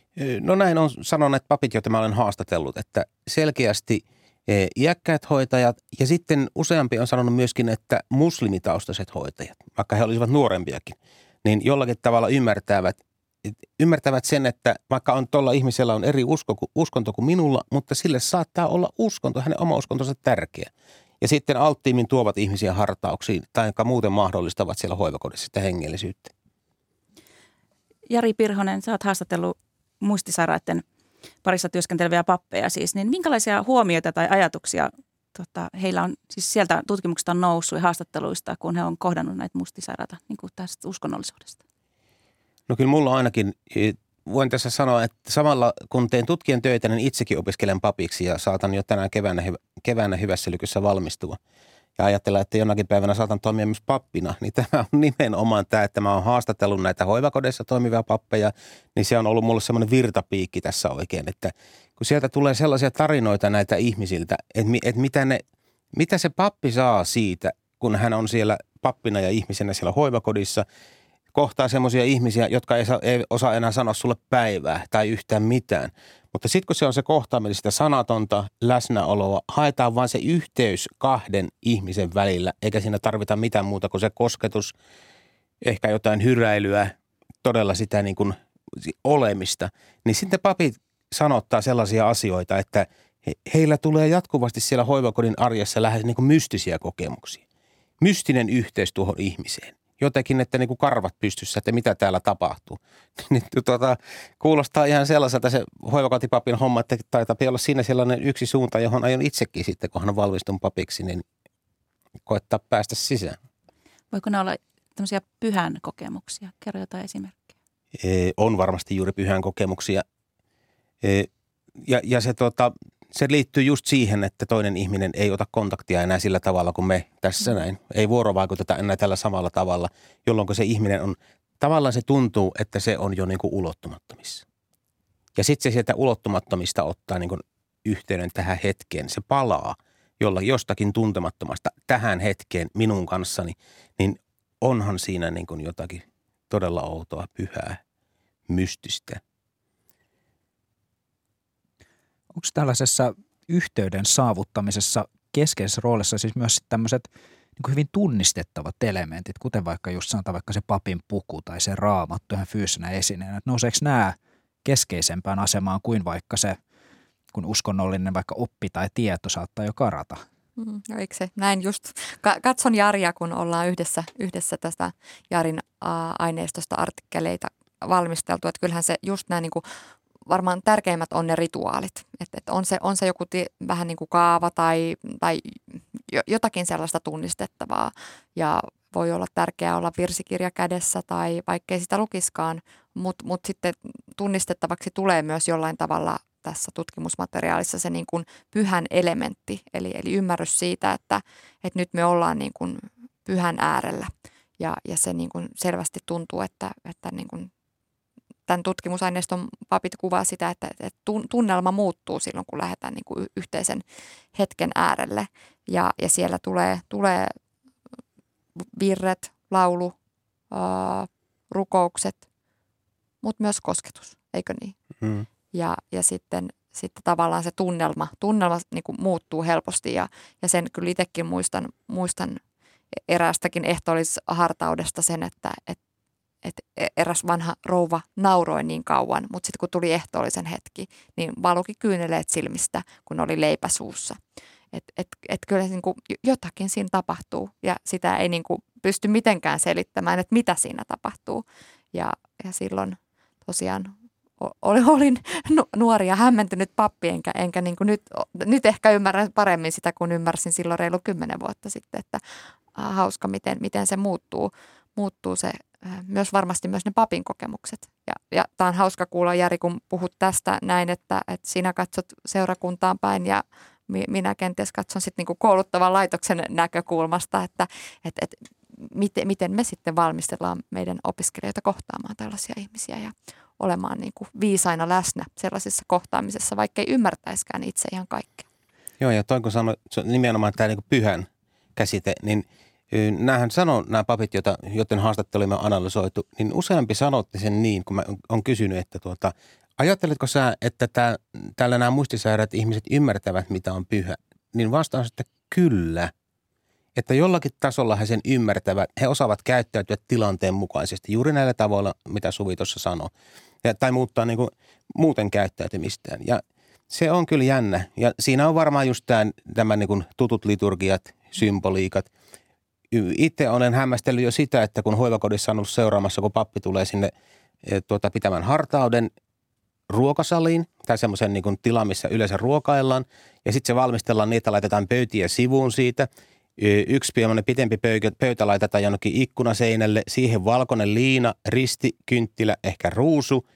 No näin on sanonut papit, joita mä olen haastatellut, että selkeästi e, iäkkäät hoitajat ja sitten useampi on sanonut myöskin, että muslimitaustaiset hoitajat, vaikka he olisivat nuorempiakin, niin jollakin tavalla ymmärtävät, ymmärtävät sen, että vaikka on tuolla ihmisellä on eri usko, uskonto kuin minulla, mutta sille saattaa olla uskonto, hänen oma uskontonsa tärkeä. Ja sitten alttiimmin tuovat ihmisiä hartauksiin tai muuten mahdollistavat siellä hoivakodissa sitä hengellisyyttä. Jari Pirhonen, sä oot haastatellut muistisairaiden parissa työskenteleviä pappeja siis, niin minkälaisia huomioita tai ajatuksia tota, heillä on, siis sieltä tutkimuksesta on noussut ja haastatteluista, kun he on kohdannut näitä muistisairaita niin kuin tästä uskonnollisuudesta? No kyllä mulla ainakin, voin tässä sanoa, että samalla kun teen tutkijan töitä, niin itsekin opiskelen papiksi ja saatan jo tänään keväänä, keväänä hyvässä lykyssä valmistua. ja ajatella, että jonakin päivänä saatan toimia myös pappina, niin tämä on nimenomaan tämä, että mä oon haastatellut näitä hoivakodeissa toimivia pappeja, niin se on ollut mulle semmoinen virtapiikki tässä oikein, että kun sieltä tulee sellaisia tarinoita näitä ihmisiltä, että, että mitä, ne, mitä se pappi saa siitä, kun hän on siellä pappina ja ihmisenä siellä hoivakodissa, kohtaa semmoisia ihmisiä, jotka ei, ei osaa enää sanoa sulle päivää tai yhtään mitään. Mutta sitten kun se on se kohtaaminen sitä sanatonta läsnäoloa, haetaan vain se yhteys kahden ihmisen välillä, eikä siinä tarvita mitään muuta kuin se kosketus, ehkä jotain hyräilyä, todella sitä niin kuin olemista. Niin sitten papit sanottaa sellaisia asioita, että he, heillä tulee jatkuvasti siellä hoivakodin arjessa lähes niin kuin mystisiä kokemuksia. Mystinen yhteys tuohon ihmiseen jotenkin, että niin kuin karvat pystyssä, että mitä täällä tapahtuu. niin, tuota, kuulostaa ihan sellaiselta se hoivakotipapin homma, että taitaa olla siinä sellainen yksi suunta, johon aion itsekin sitten, kun hän valmistun papiksi, niin koettaa päästä sisään. Voiko ne olla tämmöisiä pyhän kokemuksia? Kerro jotain esimerkkejä. E, on varmasti juuri pyhän kokemuksia. E, ja, ja se tota, se liittyy just siihen, että toinen ihminen ei ota kontaktia enää sillä tavalla kuin me tässä näin. Ei vuorovaikuteta enää tällä samalla tavalla, jolloin se ihminen on, tavallaan se tuntuu, että se on jo niin kuin ulottumattomissa. Ja sitten se sieltä ulottumattomista ottaa niin kuin yhteyden tähän hetkeen. Se palaa jolla jostakin tuntemattomasta tähän hetkeen minun kanssani, niin onhan siinä niin kuin jotakin todella outoa, pyhää, mystistä – onko tällaisessa yhteyden saavuttamisessa keskeisessä roolissa siis myös tämmöiset niin hyvin tunnistettavat elementit, kuten vaikka just sanotaan vaikka se papin puku tai se raamattu ihan fyysisenä esineenä. Että nouseeko nämä keskeisempään asemaan kuin vaikka se, kun uskonnollinen vaikka oppi tai tieto saattaa jo karata? Mm, no eikö se näin just, katson Jaria, kun ollaan yhdessä, yhdessä tästä Jarin aineistosta artikkeleita valmisteltu, että kyllähän se just nämä niin varmaan tärkeimmät on ne rituaalit. Että et on, se, on se joku t- vähän niin kuin kaava tai, tai jotakin sellaista tunnistettavaa. Ja voi olla tärkeää olla virsikirja kädessä tai vaikkei sitä lukiskaan, mutta mut sitten tunnistettavaksi tulee myös jollain tavalla tässä tutkimusmateriaalissa se niin kuin pyhän elementti, eli, eli ymmärrys siitä, että, että nyt me ollaan niin kuin pyhän äärellä. Ja, ja se niin kuin selvästi tuntuu, että, että niin kuin tämän tutkimusaineiston papit kuvaa sitä, että, että tunnelma muuttuu silloin, kun lähdetään niin kuin yhteisen hetken äärelle. Ja, ja siellä tulee, tulee virret, laulu, ää, rukoukset, mutta myös kosketus, eikö niin? Mm. Ja, ja sitten, sitten tavallaan se tunnelma, tunnelma niin kuin muuttuu helposti ja, ja sen kyllä itsekin muistan, muistan eräästäkin ehtoollishartaudesta sen, että, että että e- eräs vanha rouva nauroi niin kauan, mutta sitten kun tuli ehtoollisen hetki, niin valuki kyyneleet silmistä, kun oli leipä suussa. Että et, et kyllä niin kuin jotakin siinä tapahtuu ja sitä ei niin kuin pysty mitenkään selittämään, että mitä siinä tapahtuu. Ja, ja silloin tosiaan olin, olin nuori ja hämmentynyt pappi, enkä, enkä niin kuin nyt, nyt ehkä ymmärrän paremmin sitä, kun ymmärsin silloin reilu kymmenen vuotta sitten, että hauska, miten, miten se muuttuu, muuttuu se Äh, myös varmasti myös ne papin kokemukset. Ja, ja tämä on hauska kuulla Jari, kun puhut tästä näin, että, että sinä katsot seurakuntaan päin ja minä kenties katson sitten niinku kouluttavan laitoksen näkökulmasta, että, että, että miten, miten me sitten valmistellaan meidän opiskelijoita kohtaamaan tällaisia ihmisiä ja olemaan niinku viisaina läsnä sellaisessa kohtaamisessa, vaikka ei ymmärtäiskään itse ihan kaikkea. Joo, ja toin kun sanoin, nimenomaan tämä niinku pyhän käsite, niin – Nämähän sanoo, nämä papit, joita, joten haastattelimme analysoitu, niin useampi sanotti sen niin, kun mä on kysynyt, että tuota, ajatteletko sä, että tää, täällä nämä muistisairaat ihmiset ymmärtävät, mitä on pyhä? Niin vastaus, että kyllä. Että jollakin tasolla he sen ymmärtävät, he osaavat käyttäytyä tilanteen mukaisesti juuri näillä tavoilla, mitä Suvi tuossa sanoi. Ja, tai muuttaa niin kuin muuten käyttäytymistään. Ja se on kyllä jännä. Ja siinä on varmaan just tämä, tämä niin kuin tutut liturgiat, symboliikat – itse olen hämmästellyt jo sitä, että kun hoivakodissa on ollut seuraamassa, kun pappi tulee sinne e, tuota, pitämään hartauden ruokasaliin tai semmoisen niin tilan, missä yleensä ruokaillaan. Ja sitten se valmistellaan niitä, laitetaan pöytiä sivuun siitä. Yksi pienoinen pitempi pöytä, pöytä laitetaan jonnekin ikkunaseinälle, siihen valkoinen liina, risti, kynttilä, ehkä ruusu.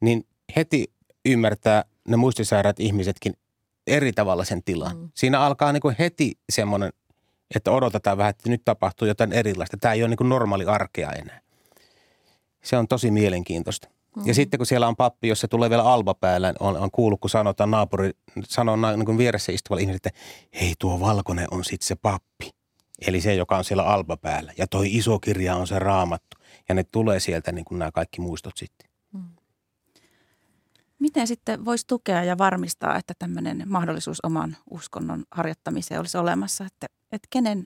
Niin heti ymmärtää ne muistisairaat ihmisetkin eri tavalla sen tilan. Mm. Siinä alkaa niin heti semmoinen Että odotetaan vähän, että nyt tapahtuu jotain erilaista. Tämä ei ole niin kuin normaali arkea enää. Se on tosi mielenkiintoista. Mm-hmm. Ja sitten kun siellä on pappi, jos se tulee vielä alba päällä, on, on kuullut, kun sanotaan naapuri, sanoo niin kuin vieressä istuvalle ihmiselle, että hei tuo valkoinen on sitten se pappi. Eli se, joka on siellä alba päällä. Ja toi iso kirja on se raamattu. Ja ne tulee sieltä niin kuin nämä kaikki muistot sitten. Miten sitten voisi tukea ja varmistaa, että tämmöinen mahdollisuus oman uskonnon harjoittamiseen olisi olemassa? Että, että kenen,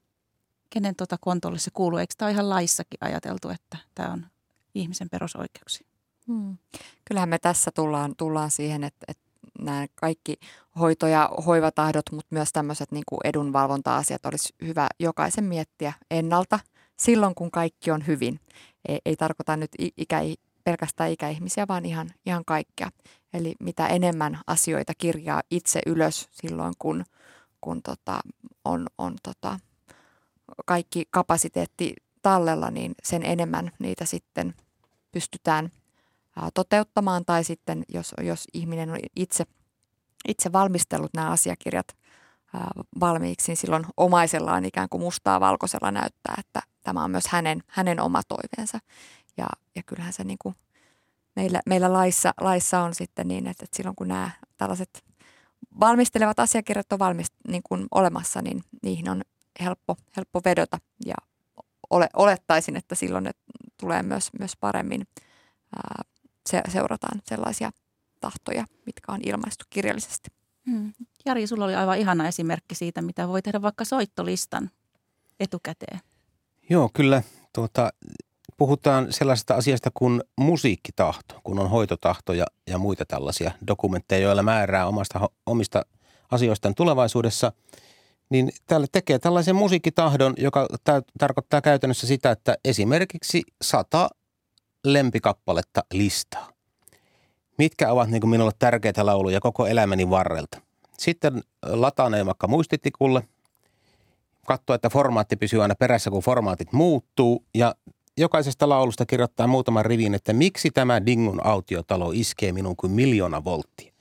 kenen tuota kontolle se kuuluu? Eikö tämä ole ihan laissakin ajateltu, että tämä on ihmisen perusoikeuksia? Hmm. Kyllähän me tässä tullaan, tullaan siihen, että, että nämä kaikki hoito- ja hoivatahdot, mutta myös tämmöiset niin kuin edunvalvonta-asiat olisi hyvä jokaisen miettiä ennalta silloin, kun kaikki on hyvin. Ei, ei tarkoita nyt ikä, pelkästään ikäihmisiä, vaan ihan, ihan kaikkea. Eli mitä enemmän asioita kirjaa itse ylös silloin, kun, kun tota, on, on tota, kaikki kapasiteetti tallella, niin sen enemmän niitä sitten pystytään toteuttamaan. Tai sitten, jos, jos ihminen on itse, itse valmistellut nämä asiakirjat valmiiksi, niin silloin omaisellaan ikään kuin mustaa valkoisella näyttää, että tämä on myös hänen, hänen oma toiveensa. Ja, ja kyllähän se niin kuin meillä, meillä laissa, laissa on sitten niin, että, että silloin kun nämä tällaiset valmistelevat asiakirjat on valmist, niin kuin olemassa, niin niihin on helppo, helppo vedota ja ole, olettaisin, että silloin ne tulee myös, myös paremmin ää, se, seurataan sellaisia tahtoja, mitkä on ilmaistu kirjallisesti. Hmm. Jari, sulla oli aivan ihana esimerkki siitä, mitä voi tehdä vaikka soittolistan etukäteen. Joo, kyllä. Tuota, puhutaan sellaisesta asiasta kuin musiikkitahto, kun on hoitotahto ja, ja muita tällaisia dokumentteja, joilla määrää omasta, omista asioistaan tulevaisuudessa, niin täällä tekee tällaisen musiikkitahdon, joka tä, tarkoittaa käytännössä sitä, että esimerkiksi sata lempikappaletta listaa. Mitkä ovat niin kuin minulle tärkeitä lauluja koko elämäni varrelta. Sitten lataan ne vaikka muistitikulle, katsoa, että formaatti pysyy aina perässä, kun formaatit muuttuu ja jokaisesta laulusta kirjoittaa muutaman rivin, että miksi tämä Dingun autiotalo iskee minun kuin miljoona volttia.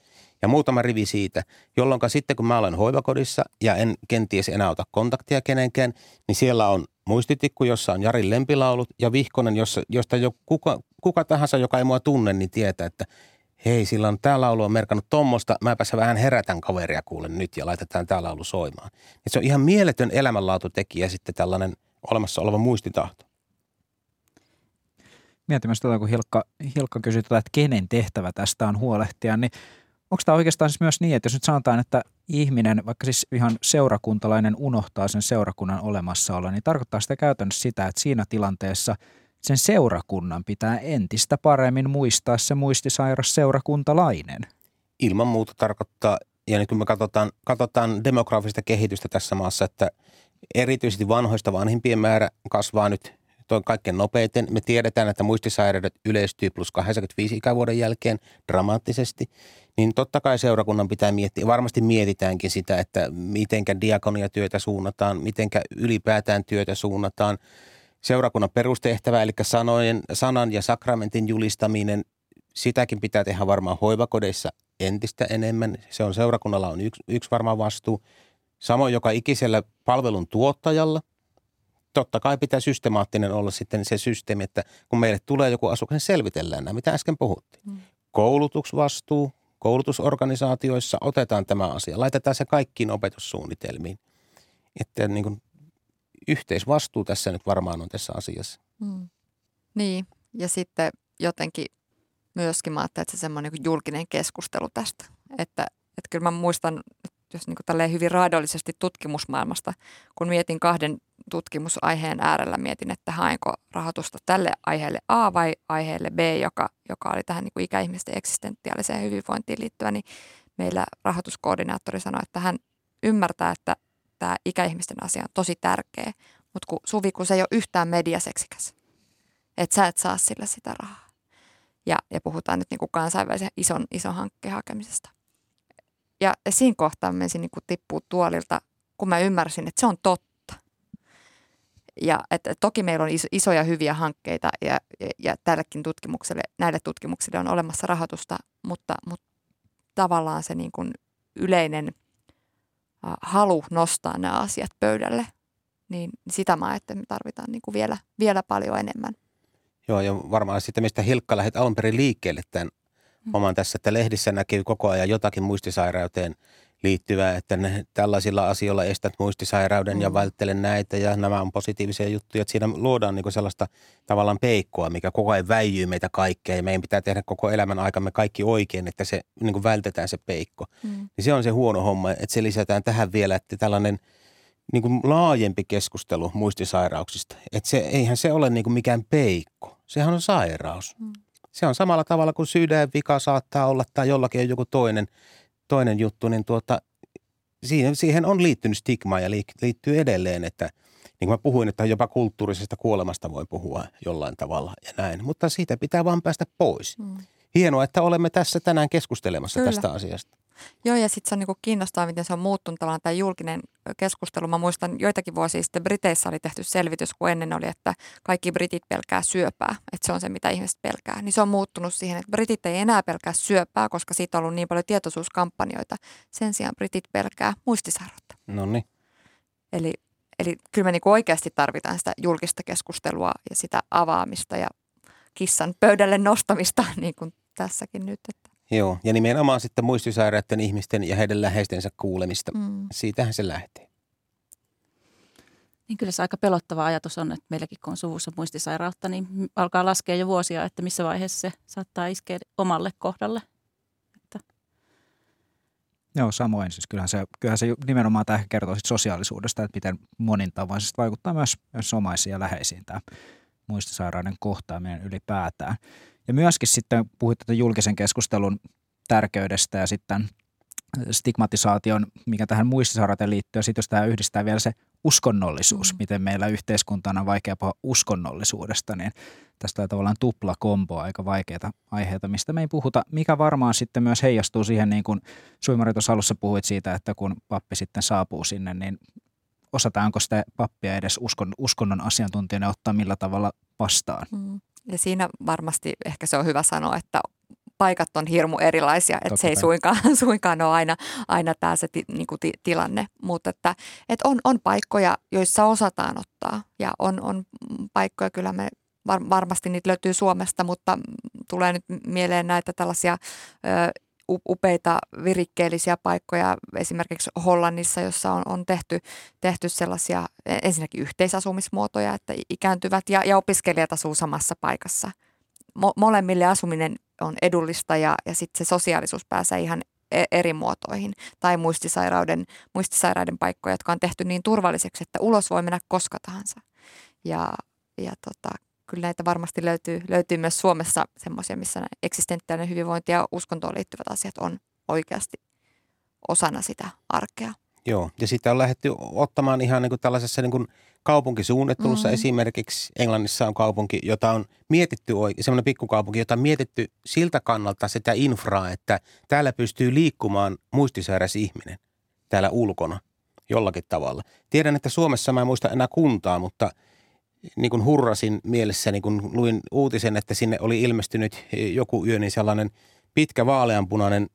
Ja muutama rivi siitä, jolloin sitten kun mä olen hoivakodissa ja en kenties enää ota kontaktia kenenkään, niin siellä on muistitikku, jossa on Jarin lempilaulut ja vihkonen, jossa, josta jo kuka, kuka tahansa, joka ei mua tunne, niin tietää, että hei, sillä on tämä laulu on merkannut tuommoista, mäpässä vähän herätän kaveria kuulen nyt ja laitetaan tämä laulu soimaan. Et se on ihan mieletön elämänlaatutekijä sitten tällainen olemassa oleva muistitahto. Mietin myös tätä, kun Hilkka, Hilkka kysyi tätä, että kenen tehtävä tästä on huolehtia, niin onko tämä oikeastaan siis myös niin, että jos nyt sanotaan, että ihminen, vaikka siis ihan seurakuntalainen unohtaa sen seurakunnan olemassaolo, niin tarkoittaa sitä käytännössä sitä, että siinä tilanteessa sen seurakunnan pitää entistä paremmin muistaa se muistisairas seurakuntalainen. Ilman muuta tarkoittaa, ja nyt kun me katsotaan, katsotaan demografista kehitystä tässä maassa, että erityisesti vanhoista vanhimpien määrä kasvaa nyt toi kaikkein nopeiten. Me tiedetään, että muistisairaudet yleistyy plus 85 ikävuoden jälkeen dramaattisesti. Niin totta kai seurakunnan pitää miettiä, varmasti mietitäänkin sitä, että mitenkä diakoniatyötä suunnataan, mitenkä ylipäätään työtä suunnataan. Seurakunnan perustehtävä, eli sanojen, sanan ja sakramentin julistaminen, sitäkin pitää tehdä varmaan hoivakodeissa entistä enemmän. Se on seurakunnalla on yksi, yksi varmaan vastuu. Samoin joka ikisellä palvelun tuottajalla – totta kai pitää systemaattinen olla sitten se systeemi, että kun meille tulee joku asukas, niin selvitellään nämä, mitä äsken puhuttiin. Mm. Koulutusvastuu, koulutusorganisaatioissa otetaan tämä asia, laitetaan se kaikkiin opetussuunnitelmiin. Että niin kuin yhteisvastuu tässä nyt varmaan on tässä asiassa. Mm. Niin, ja sitten jotenkin myöskin mä että se semmoinen niin julkinen keskustelu tästä. Että, että kyllä mä muistan, jos niin kuin hyvin raadollisesti tutkimusmaailmasta, kun mietin kahden tutkimusaiheen äärellä mietin, että haenko rahoitusta tälle aiheelle A vai aiheelle B, joka, joka oli tähän niin kuin ikäihmisten eksistentiaaliseen hyvinvointiin liittyvä, niin meillä rahoituskoordinaattori sanoi, että hän ymmärtää, että tämä ikäihmisten asia on tosi tärkeä, mutta kun Suvi, kun se ei ole yhtään mediaseksikäs, että sä et saa sillä sitä rahaa. Ja, ja puhutaan nyt niin kuin kansainvälisen ison, ison hankkeen hakemisesta. Ja, siinä kohtaa menisin niin tippuu tuolilta, kun mä ymmärsin, että se on totta ja että toki meillä on isoja hyviä hankkeita ja, ja, ja tällekin tutkimukselle, näille tutkimuksille on olemassa rahoitusta, mutta, mutta tavallaan se niin kuin yleinen halu nostaa nämä asiat pöydälle niin sitä mä ajattelen, että me tarvitaan niin kuin vielä, vielä paljon enemmän. Joo, ja varmaan sitten, mistä Hilkka lähdet alun perin liikkeelle tämän mm. oman tässä, että lehdissä näkyy koko ajan jotakin muistisairauteen liittyvää, että ne, tällaisilla asioilla estät muistisairauden mm. ja välttelen näitä ja nämä on positiivisia juttuja. Että siinä luodaan niin sellaista tavallaan peikkoa, mikä koko ajan väijyy meitä kaikkea ja meidän pitää tehdä koko elämän aikamme kaikki oikein, että se niin kuin vältetään se peikko. Mm. Niin se on se huono homma, että se lisätään tähän vielä, että tällainen – niin kuin laajempi keskustelu muistisairauksista. Että se, eihän se ole niin kuin mikään peikko, sehän on sairaus. Mm. Se on samalla tavalla kuin sydänvika saattaa olla tai jollakin on joku toinen, toinen juttu, niin tuota, siihen, siihen on liittynyt stigma ja liittyy edelleen, että niin kuin mä puhuin, että jopa kulttuurisesta kuolemasta voi puhua jollain tavalla ja näin, mutta siitä pitää vaan päästä pois. Mm. Hienoa, että olemme tässä tänään keskustelemassa Kyllä. tästä asiasta. Joo, ja sitten se on niinku kiinnostavaa, miten se on muuttunut tavallaan tämä julkinen keskustelu. Mä muistan joitakin vuosia sitten Briteissä oli tehty selvitys, kun ennen oli, että kaikki britit pelkää syöpää, että se on se, mitä ihmiset pelkää. Niin se on muuttunut siihen, että britit ei enää pelkää syöpää, koska siitä on ollut niin paljon tietoisuuskampanjoita. Sen sijaan britit pelkää muistisairautta. No niin. Eli, eli kyllä me niinku oikeasti tarvitaan sitä julkista keskustelua ja sitä avaamista ja kissan pöydälle nostamista, niin kuin tässäkin nyt. Että. Joo, ja nimenomaan sitten muistisairaiden ihmisten ja heidän läheistensä kuulemista. Mm. Siitähän se lähtee. Niin kyllä se aika pelottava ajatus on, että meilläkin kun on suvussa muistisairautta, niin alkaa laskea jo vuosia, että missä vaiheessa se saattaa iskeä omalle kohdalle. Että. Joo, samoin. Siis kyllähän, se, kyllähän se nimenomaan tämä kertoo sit sosiaalisuudesta, että miten monin tavoin se vaikuttaa myös, myös omaisiin ja läheisiin tämä muistisairauden kohtaaminen ylipäätään. Ja myöskin sitten puhuit tätä julkisen keskustelun tärkeydestä ja sitten stigmatisaation, mikä tähän muistisairauteen liittyy. Ja sitten jos tämä yhdistää vielä se uskonnollisuus, mm. miten meillä yhteiskuntana on vaikea puhua uskonnollisuudesta, niin tästä on tavallaan tupla kombo aika vaikeita aiheita, mistä me ei puhuta, mikä varmaan sitten myös heijastuu siihen, niin kuin Suimari tuossa alussa puhuit siitä, että kun pappi sitten saapuu sinne, niin osataanko sitä pappia edes uskon, uskonnon asiantuntijana ottaa millä tavalla vastaan. Mm. Ja siinä varmasti ehkä se on hyvä sanoa, että paikat on hirmu erilaisia, että Totta se ei suinkaan, suinkaan ole aina, aina tämä se ti, niin kuin ti, tilanne, mutta että, että on, on paikkoja, joissa osataan ottaa. Ja on, on paikkoja, kyllä me var, varmasti niitä löytyy Suomesta, mutta tulee nyt mieleen näitä tällaisia ö, upeita virikkeellisiä paikkoja esimerkiksi Hollannissa, jossa on, on tehty, tehty sellaisia e, ensinnäkin yhteisasumismuotoja, että ikääntyvät ja, ja opiskelijat asuu samassa paikassa. Mo, molemmille asuminen on edullista ja, ja sitten se sosiaalisuus pääsee ihan e, eri muotoihin. Tai muistisairauden, muistisairaiden paikkoja, jotka on tehty niin turvalliseksi, että ulos voi mennä koska tahansa. Ja, ja tota, kyllä näitä varmasti löytyy, löytyy myös Suomessa semmoisia, missä eksistentiaalinen hyvinvointi ja uskontoon liittyvät asiat on oikeasti osana sitä arkea. Joo, ja sitä on lähdetty ottamaan ihan niin kuin tällaisessa niin kuin kaupunkisuunnittelussa mm-hmm. esimerkiksi. Englannissa on kaupunki, jota on mietitty, semmoinen pikkukaupunki, jota on mietitty siltä kannalta sitä infraa, että täällä pystyy liikkumaan muistisairas ihminen täällä ulkona jollakin tavalla. Tiedän, että Suomessa mä en muista enää kuntaa, mutta – niin kuin hurrasin mielessä, niin kun luin uutisen, että sinne oli ilmestynyt joku yö niin sellainen pitkä vaaleanpunainen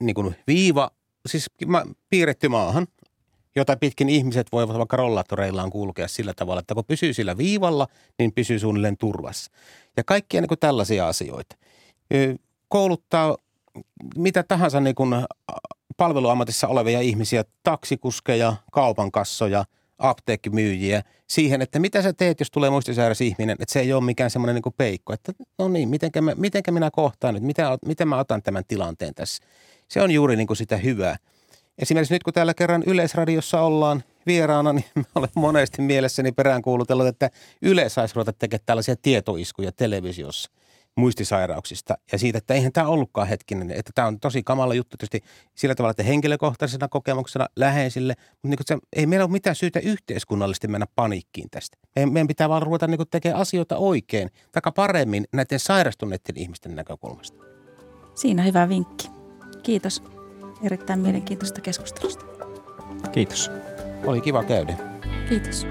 niin kuin viiva, siis piirretty maahan, jota pitkin ihmiset voivat vaikka rollaattoreillaan kulkea sillä tavalla, että kun pysyy sillä viivalla, niin pysyy suunnilleen turvassa. Ja kaikkia niin kuin tällaisia asioita. Kouluttaa mitä tahansa niin kuin palveluammatissa olevia ihmisiä, taksikuskeja, kaupankassoja – apteekkimyyjiä siihen, että mitä sä teet, jos tulee muistisairas ihminen, että se ei ole mikään semmoinen niin peikko. Että no niin, mitenkä, mä, mitenkä minä kohtaan nyt, miten, miten mä otan tämän tilanteen tässä. Se on juuri niin kuin sitä hyvää. Esimerkiksi nyt kun täällä kerran Yleisradiossa ollaan vieraana, niin mä olen monesti mielessäni peräänkuulutellut, että Yle saisi ruveta tekemään tällaisia tietoiskuja televisiossa muistisairauksista ja siitä, että eihän tämä ollutkaan hetkinen, että tämä on tosi kamala juttu tietysti sillä tavalla, että henkilökohtaisena kokemuksena läheisille, mutta niin se, ei meillä ole mitään syytä yhteiskunnallisesti mennä paniikkiin tästä. Meidän pitää vaan ruveta niin tekemään asioita oikein, tai paremmin näiden sairastuneiden ihmisten näkökulmasta. Siinä hyvä vinkki. Kiitos erittäin mielenkiintoista keskustelusta. Kiitos. Oli kiva käydä. Kiitos.